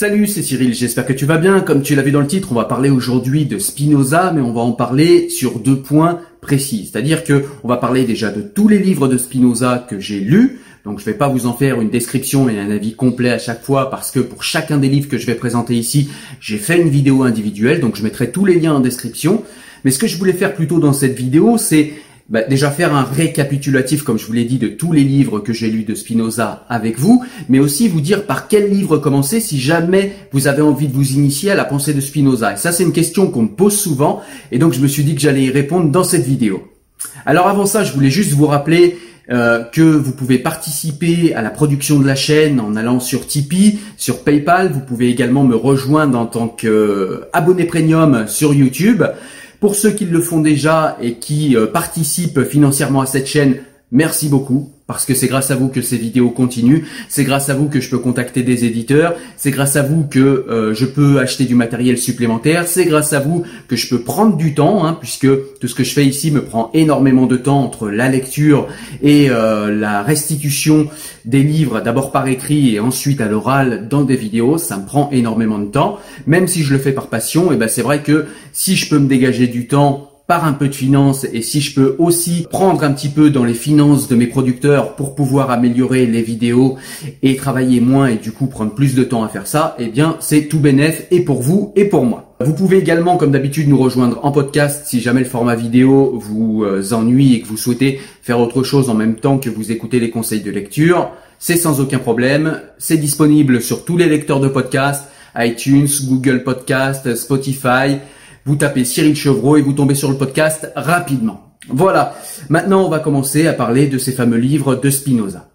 Salut, c'est Cyril, j'espère que tu vas bien. Comme tu l'as vu dans le titre, on va parler aujourd'hui de Spinoza, mais on va en parler sur deux points précis. C'est-à-dire que on va parler déjà de tous les livres de Spinoza que j'ai lus. Donc je vais pas vous en faire une description et un avis complet à chaque fois parce que pour chacun des livres que je vais présenter ici, j'ai fait une vidéo individuelle, donc je mettrai tous les liens en description. Mais ce que je voulais faire plutôt dans cette vidéo, c'est bah, déjà faire un récapitulatif, comme je vous l'ai dit, de tous les livres que j'ai lus de Spinoza avec vous, mais aussi vous dire par quel livre commencer si jamais vous avez envie de vous initier à la pensée de Spinoza. Et ça, c'est une question qu'on me pose souvent, et donc je me suis dit que j'allais y répondre dans cette vidéo. Alors avant ça, je voulais juste vous rappeler euh, que vous pouvez participer à la production de la chaîne en allant sur Tipeee, sur PayPal. Vous pouvez également me rejoindre en tant qu'abonné premium sur YouTube. Pour ceux qui le font déjà et qui euh, participent financièrement à cette chaîne, merci beaucoup parce que c'est grâce à vous que ces vidéos continuent, c'est grâce à vous que je peux contacter des éditeurs, c'est grâce à vous que euh, je peux acheter du matériel supplémentaire, c'est grâce à vous que je peux prendre du temps, hein, puisque tout ce que je fais ici me prend énormément de temps entre la lecture et euh, la restitution des livres, d'abord par écrit et ensuite à l'oral dans des vidéos, ça me prend énormément de temps, même si je le fais par passion, et ben c'est vrai que si je peux me dégager du temps par un peu de finances et si je peux aussi prendre un petit peu dans les finances de mes producteurs pour pouvoir améliorer les vidéos et travailler moins et du coup prendre plus de temps à faire ça, eh bien c'est tout bénéf et pour vous et pour moi. Vous pouvez également comme d'habitude nous rejoindre en podcast si jamais le format vidéo vous euh, ennuie et que vous souhaitez faire autre chose en même temps que vous écoutez les conseils de lecture. C'est sans aucun problème, c'est disponible sur tous les lecteurs de podcast, iTunes, Google Podcast, Spotify, vous tapez Cyril Chevreau et vous tombez sur le podcast rapidement. Voilà, maintenant on va commencer à parler de ces fameux livres de Spinoza.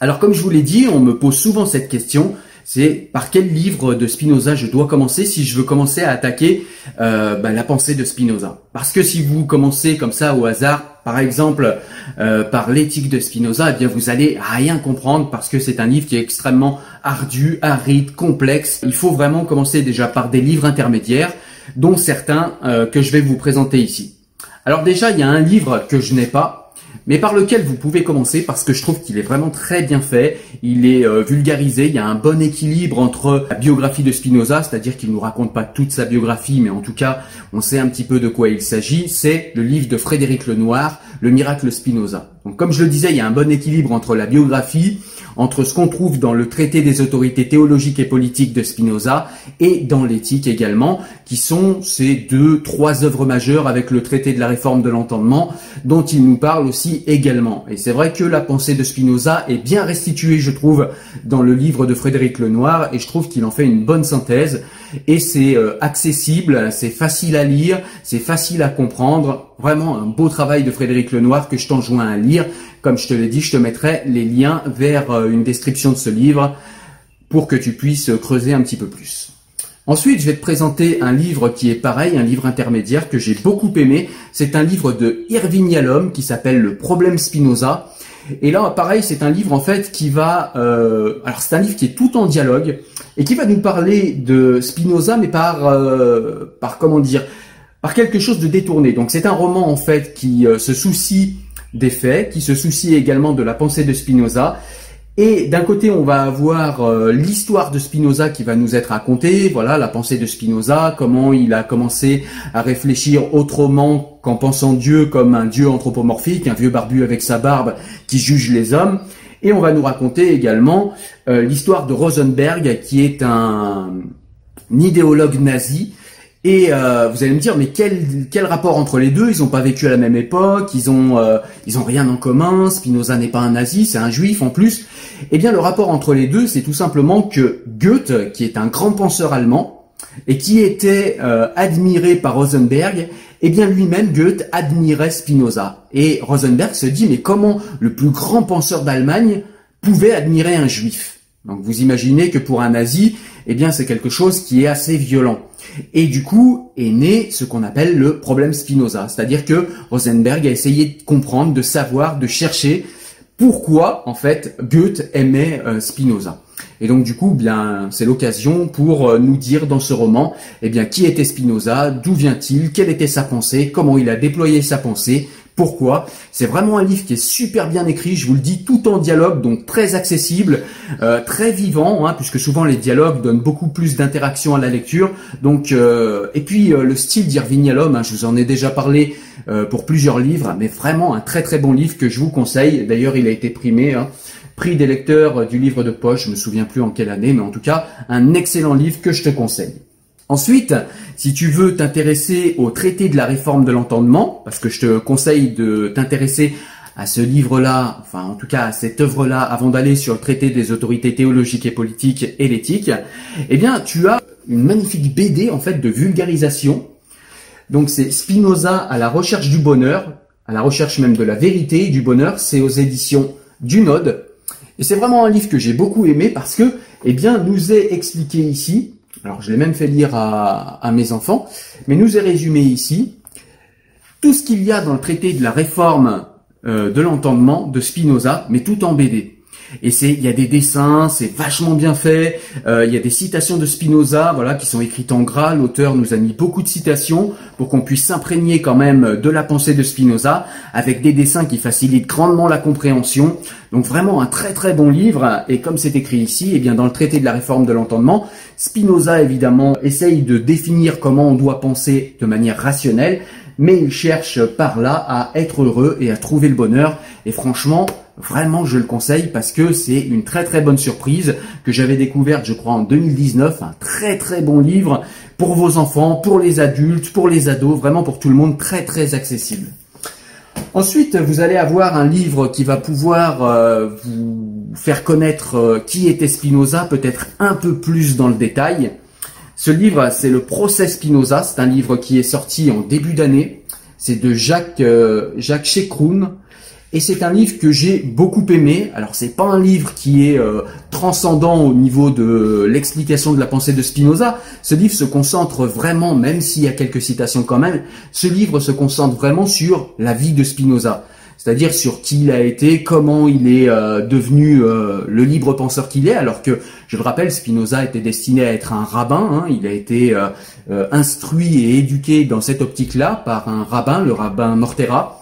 Alors comme je vous l'ai dit, on me pose souvent cette question, c'est par quel livre de Spinoza je dois commencer si je veux commencer à attaquer euh, bah, la pensée de Spinoza? Parce que si vous commencez comme ça au hasard, par exemple euh, par l'éthique de Spinoza, eh bien vous allez rien comprendre parce que c'est un livre qui est extrêmement ardu, aride, complexe. Il faut vraiment commencer déjà par des livres intermédiaires dont certains euh, que je vais vous présenter ici. Alors déjà, il y a un livre que je n'ai pas, mais par lequel vous pouvez commencer parce que je trouve qu'il est vraiment très bien fait, il est euh, vulgarisé, il y a un bon équilibre entre la biographie de Spinoza, c'est-à-dire qu'il nous raconte pas toute sa biographie, mais en tout cas, on sait un petit peu de quoi il s'agit, c'est le livre de Frédéric Lenoir, Le miracle Spinoza. Donc comme je le disais, il y a un bon équilibre entre la biographie, entre ce qu'on trouve dans le traité des autorités théologiques et politiques de Spinoza et dans l'éthique également, qui sont ces deux, trois œuvres majeures avec le traité de la réforme de l'entendement, dont il nous parle aussi également. Et c'est vrai que la pensée de Spinoza est bien restituée, je trouve, dans le livre de Frédéric Lenoir, et je trouve qu'il en fait une bonne synthèse, et c'est euh, accessible, c'est facile à lire, c'est facile à comprendre, vraiment un beau travail de Frédéric Lenoir que je t'enjoins à lire, comme je te l'ai dit, je te mettrai les liens vers euh, une description de ce livre pour que tu puisses creuser un petit peu plus. Ensuite, je vais te présenter un livre qui est pareil, un livre intermédiaire que j'ai beaucoup aimé. C'est un livre de Irving Yalom qui s'appelle Le problème Spinoza. Et là, pareil, c'est un livre en fait qui va, euh, alors c'est un livre qui est tout en dialogue et qui va nous parler de Spinoza, mais par, euh, par comment dire, par quelque chose de détourné. Donc c'est un roman en fait qui se soucie des faits, qui se soucie également de la pensée de Spinoza. Et d'un côté, on va avoir euh, l'histoire de Spinoza qui va nous être racontée, voilà, la pensée de Spinoza, comment il a commencé à réfléchir autrement qu'en pensant Dieu comme un Dieu anthropomorphique, un vieux barbu avec sa barbe qui juge les hommes. Et on va nous raconter également euh, l'histoire de Rosenberg, qui est un idéologue nazi, et euh, vous allez me dire, mais quel, quel rapport entre les deux? Ils n'ont pas vécu à la même époque, ils ont, euh, ils ont rien en commun. Spinoza n'est pas un nazi, c'est un juif en plus. Eh bien, le rapport entre les deux, c'est tout simplement que Goethe, qui est un grand penseur allemand et qui était euh, admiré par Rosenberg, eh bien lui-même Goethe admirait Spinoza. Et Rosenberg se dit, mais comment le plus grand penseur d'Allemagne pouvait admirer un juif? Donc vous imaginez que pour un nazi, eh bien c'est quelque chose qui est assez violent. Et du coup est né ce qu'on appelle le problème Spinoza, c'est-à-dire que Rosenberg a essayé de comprendre, de savoir, de chercher pourquoi en fait Goethe aimait euh, Spinoza. Et donc du coup, bien, c'est l'occasion pour euh, nous dire dans ce roman, eh bien, qui était Spinoza, d'où vient-il, quelle était sa pensée, comment il a déployé sa pensée Pourquoi C'est vraiment un livre qui est super bien écrit, je vous le dis, tout en dialogue, donc très accessible, euh, très vivant, hein, puisque souvent les dialogues donnent beaucoup plus d'interaction à la lecture. Donc, euh, et puis euh, le style d'Irving Yalom, hein, je vous en ai déjà parlé pour plusieurs livres, mais vraiment un très très bon livre que je vous conseille. D'ailleurs, il a été primé. Hein, prix des lecteurs du livre de poche, je me souviens plus en quelle année, mais en tout cas, un excellent livre que je te conseille. Ensuite, si tu veux t'intéresser au traité de la réforme de l'entendement, parce que je te conseille de t'intéresser à ce livre-là, enfin en tout cas à cette œuvre-là, avant d'aller sur le traité des autorités théologiques et politiques et l'éthique, eh bien tu as une magnifique BD en fait de vulgarisation. Donc c'est Spinoza à la recherche du bonheur, à la recherche même de la vérité et du bonheur. C'est aux éditions du Node. Et c'est vraiment un livre que j'ai beaucoup aimé parce que, eh bien, nous est expliqué ici alors je l'ai même fait lire à, mes enfants, mais nous est résumé ici tout ce qu'il y a dans le traité de la réforme euh, de l'entendement de Spinoza, mais tout en BD. Et c'est, il y a des dessins, c'est vachement bien fait. Euh, il y a des citations de Spinoza, voilà, qui sont écrites en gras. L'auteur nous a mis beaucoup de citations pour qu'on puisse s'imprégner quand même de la pensée de Spinoza, avec des dessins qui facilitent grandement la compréhension. Donc vraiment un très très bon livre. Et comme c'est écrit ici, eh bien dans le traité de la réforme de l'entendement, Spinoza évidemment essaye de définir comment on doit penser de manière rationnelle, mais il cherche par là à être heureux et à trouver le bonheur. Et franchement, Vraiment, je le conseille parce que c'est une très très bonne surprise que j'avais découverte, je crois, en 2019. Un très très bon livre pour vos enfants, pour les adultes, pour les ados, vraiment pour tout le monde, très très accessible. Ensuite, vous allez avoir un livre qui va pouvoir euh, vous faire connaître euh, qui était Spinoza, peut-être un peu plus dans le détail. Ce livre, c'est le Procès Spinoza. C'est un livre qui est sorti en début d'année. C'est de Jacques euh, Jacques Chekroun. Et c'est un livre que j'ai beaucoup aimé. Alors c'est pas un livre qui est euh, transcendant au niveau de l'explication de la pensée de Spinoza. Ce livre se concentre vraiment, même s'il y a quelques citations quand même, ce livre se concentre vraiment sur la vie de Spinoza. C'est-à-dire sur qui il a été, comment il est euh, devenu euh, le libre penseur qu'il est, alors que, je le rappelle, Spinoza était destiné à être un rabbin, hein. il a été instruit et éduqué dans cette optique-là par un rabbin, le rabbin Mortera,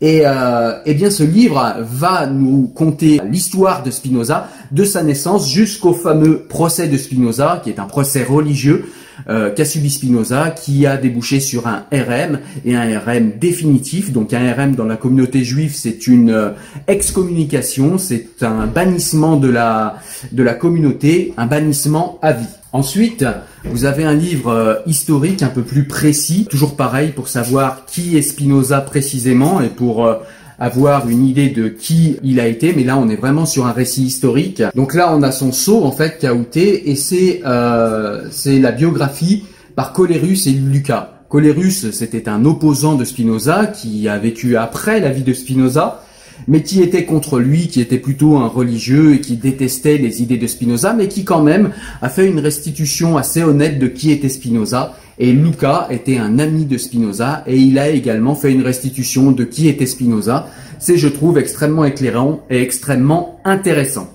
et euh, eh bien, ce livre va nous conter l'histoire de Spinoza, de sa naissance jusqu'au fameux procès de Spinoza, qui est un procès religieux euh, qu'a subi Spinoza, qui a débouché sur un RM et un RM définitif. Donc un RM dans la communauté juive, c'est une euh, excommunication, c'est un bannissement de la de la communauté, un bannissement à vie. Ensuite, vous avez un livre euh, historique un peu plus précis, toujours pareil pour savoir qui est Spinoza précisément et pour euh, avoir une idée de qui il a été, mais là on est vraiment sur un récit historique. Donc là on a son sceau en fait Kaouté et c'est euh, c'est la biographie par Colérus et Lucas. Colérus c'était un opposant de Spinoza qui a vécu après la vie de Spinoza mais qui était contre lui, qui était plutôt un religieux et qui détestait les idées de Spinoza, mais qui quand même a fait une restitution assez honnête de qui était Spinoza. Et Luca était un ami de Spinoza et il a également fait une restitution de qui était Spinoza. C'est, je trouve, extrêmement éclairant et extrêmement intéressant.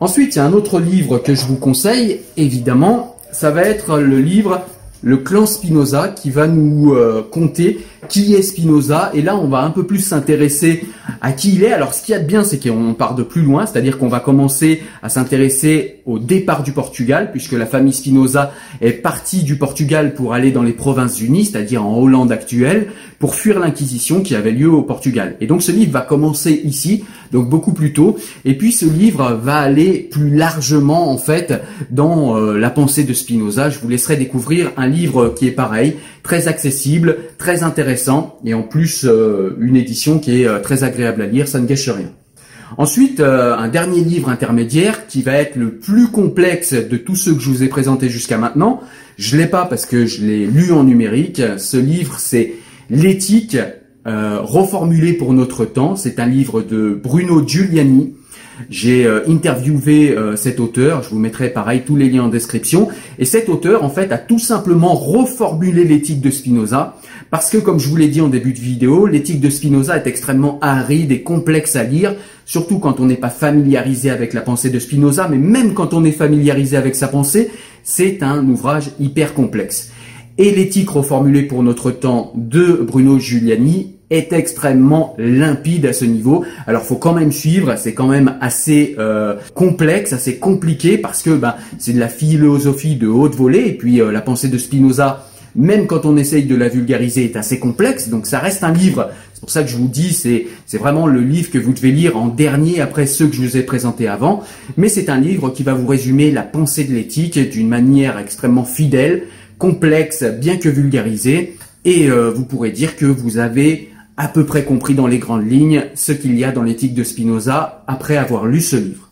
Ensuite, il y a un autre livre que je vous conseille, évidemment, ça va être le livre Le clan Spinoza qui va nous euh, conter qui est Spinoza et là on va un peu plus s'intéresser à qui il est. Alors ce qu'il y a de bien c'est qu'on part de plus loin, c'est-à-dire qu'on va commencer à s'intéresser au départ du Portugal puisque la famille Spinoza est partie du Portugal pour aller dans les provinces unies, c'est-à-dire en Hollande actuelle, pour fuir l'inquisition qui avait lieu au Portugal. Et donc ce livre va commencer ici, donc beaucoup plus tôt, et puis ce livre va aller plus largement en fait dans euh, la pensée de Spinoza. Je vous laisserai découvrir un livre qui est pareil, très accessible, très intéressant et en plus euh, une édition qui est euh, très agréable à lire, ça ne gâche rien. Ensuite, euh, un dernier livre intermédiaire qui va être le plus complexe de tous ceux que je vous ai présentés jusqu'à maintenant. Je l'ai pas parce que je l'ai lu en numérique. Ce livre, c'est L'éthique reformulée pour notre temps. C'est un livre de Bruno Giuliani j'ai euh, interviewé euh, cet auteur, je vous mettrai pareil tous les liens en description, et cet auteur en fait a tout simplement reformulé l'éthique de Spinoza, parce que comme je vous l'ai dit en début de vidéo, l'éthique de Spinoza est extrêmement aride et complexe à lire, surtout quand on n'est pas familiarisé avec la pensée de Spinoza, mais même quand on est familiarisé avec sa pensée, c'est un ouvrage hyper complexe. Et l'éthique reformulée pour notre temps de Bruno Giuliani est extrêmement limpide à ce niveau. Alors faut quand même suivre, c'est quand même assez euh, complexe, assez compliqué parce que ben, c'est de la philosophie de haute volée et puis euh, la pensée de Spinoza même quand on essaye de la vulgariser, est assez complexe. Donc ça reste un livre. C'est pour ça que je vous dis, c'est c'est vraiment le livre que vous devez lire en dernier après ceux que je vous ai présentés avant. Mais c'est un livre qui va vous résumer la pensée de l'éthique d'une manière extrêmement fidèle, complexe, bien que vulgarisée. Et euh, vous pourrez dire que vous avez à peu près compris dans les grandes lignes ce qu'il y a dans l'éthique de Spinoza après avoir lu ce livre.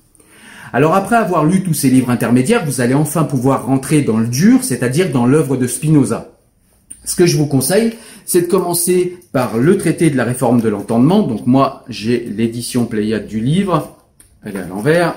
Alors après avoir lu tous ces livres intermédiaires, vous allez enfin pouvoir rentrer dans le dur, c'est-à-dire dans l'œuvre de Spinoza. Ce que je vous conseille, c'est de commencer par le traité de la réforme de l'entendement. Donc moi, j'ai l'édition Pléiade du livre. Elle est à l'envers.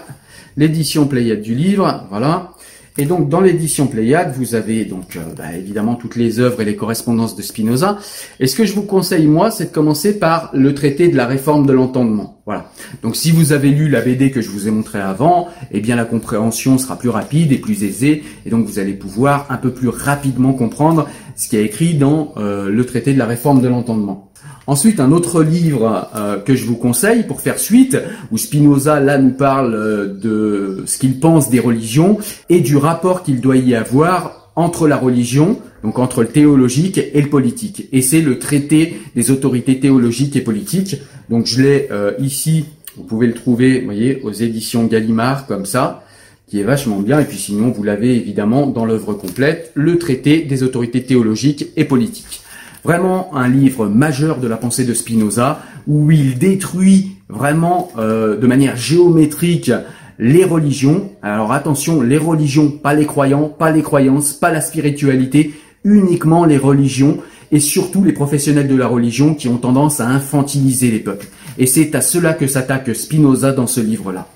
L'édition Pléiade du livre, voilà. Et donc dans l'édition Pléiade, vous avez donc euh, bah, évidemment toutes les œuvres et les correspondances de Spinoza. Et ce que je vous conseille moi, c'est de commencer par le traité de la réforme de l'entendement. Voilà. Donc si vous avez lu la BD que je vous ai montré avant, eh bien la compréhension sera plus rapide et plus aisée, et donc vous allez pouvoir un peu plus rapidement comprendre ce qui est écrit dans euh, le traité de la réforme de l'entendement. Ensuite, un autre livre euh, que je vous conseille pour faire suite, où Spinoza là nous parle euh, de ce qu'il pense des religions et du rapport qu'il doit y avoir entre la religion, donc entre le théologique et le politique. Et c'est le traité des autorités théologiques et politiques. Donc je l'ai euh, ici, vous pouvez le trouver, vous voyez, aux éditions Gallimard comme ça qui est vachement bien, et puis sinon vous l'avez évidemment dans l'œuvre complète, le traité des autorités théologiques et politiques. Vraiment un livre majeur de la pensée de Spinoza, où il détruit vraiment euh, de manière géométrique les religions. Alors attention, les religions, pas les croyants, pas les croyances, pas la spiritualité, uniquement les religions et surtout les professionnels de la religion qui ont tendance à infantiliser les peuples. Et c'est à cela que s'attaque Spinoza dans ce livre-là.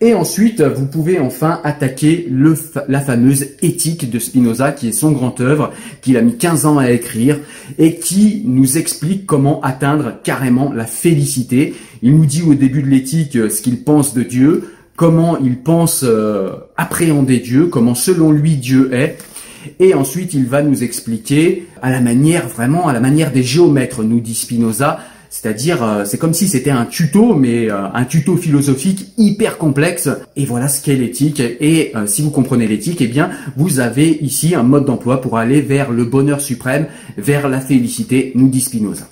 Et ensuite, vous pouvez enfin attaquer le, la fameuse éthique de Spinoza, qui est son grand œuvre, qu'il a mis 15 ans à écrire, et qui nous explique comment atteindre carrément la félicité. Il nous dit au début de l'éthique ce qu'il pense de Dieu, comment il pense euh, appréhender Dieu, comment selon lui Dieu est. Et ensuite, il va nous expliquer à la manière, vraiment à la manière des géomètres, nous dit Spinoza, c'est-à-dire, euh, c'est comme si c'était un tuto, mais euh, un tuto philosophique hyper complexe. Et voilà ce qu'est l'éthique. Et euh, si vous comprenez l'éthique, eh bien, vous avez ici un mode d'emploi pour aller vers le bonheur suprême, vers la félicité, nous dit Spinoza.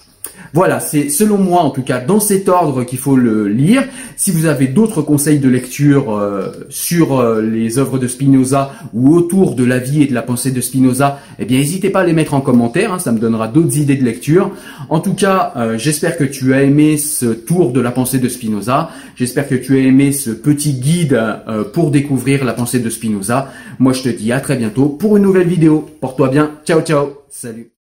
Voilà, c'est selon moi en tout cas dans cet ordre qu'il faut le lire. Si vous avez d'autres conseils de lecture euh, sur euh, les œuvres de Spinoza ou autour de la vie et de la pensée de Spinoza, eh bien n'hésitez pas à les mettre en commentaire, hein, ça me donnera d'autres idées de lecture. En tout cas, euh, j'espère que tu as aimé ce tour de la pensée de Spinoza. J'espère que tu as aimé ce petit guide pour découvrir la pensée de Spinoza. Moi je te dis à très bientôt pour une nouvelle vidéo. Porte-toi bien. Ciao ciao. Salut.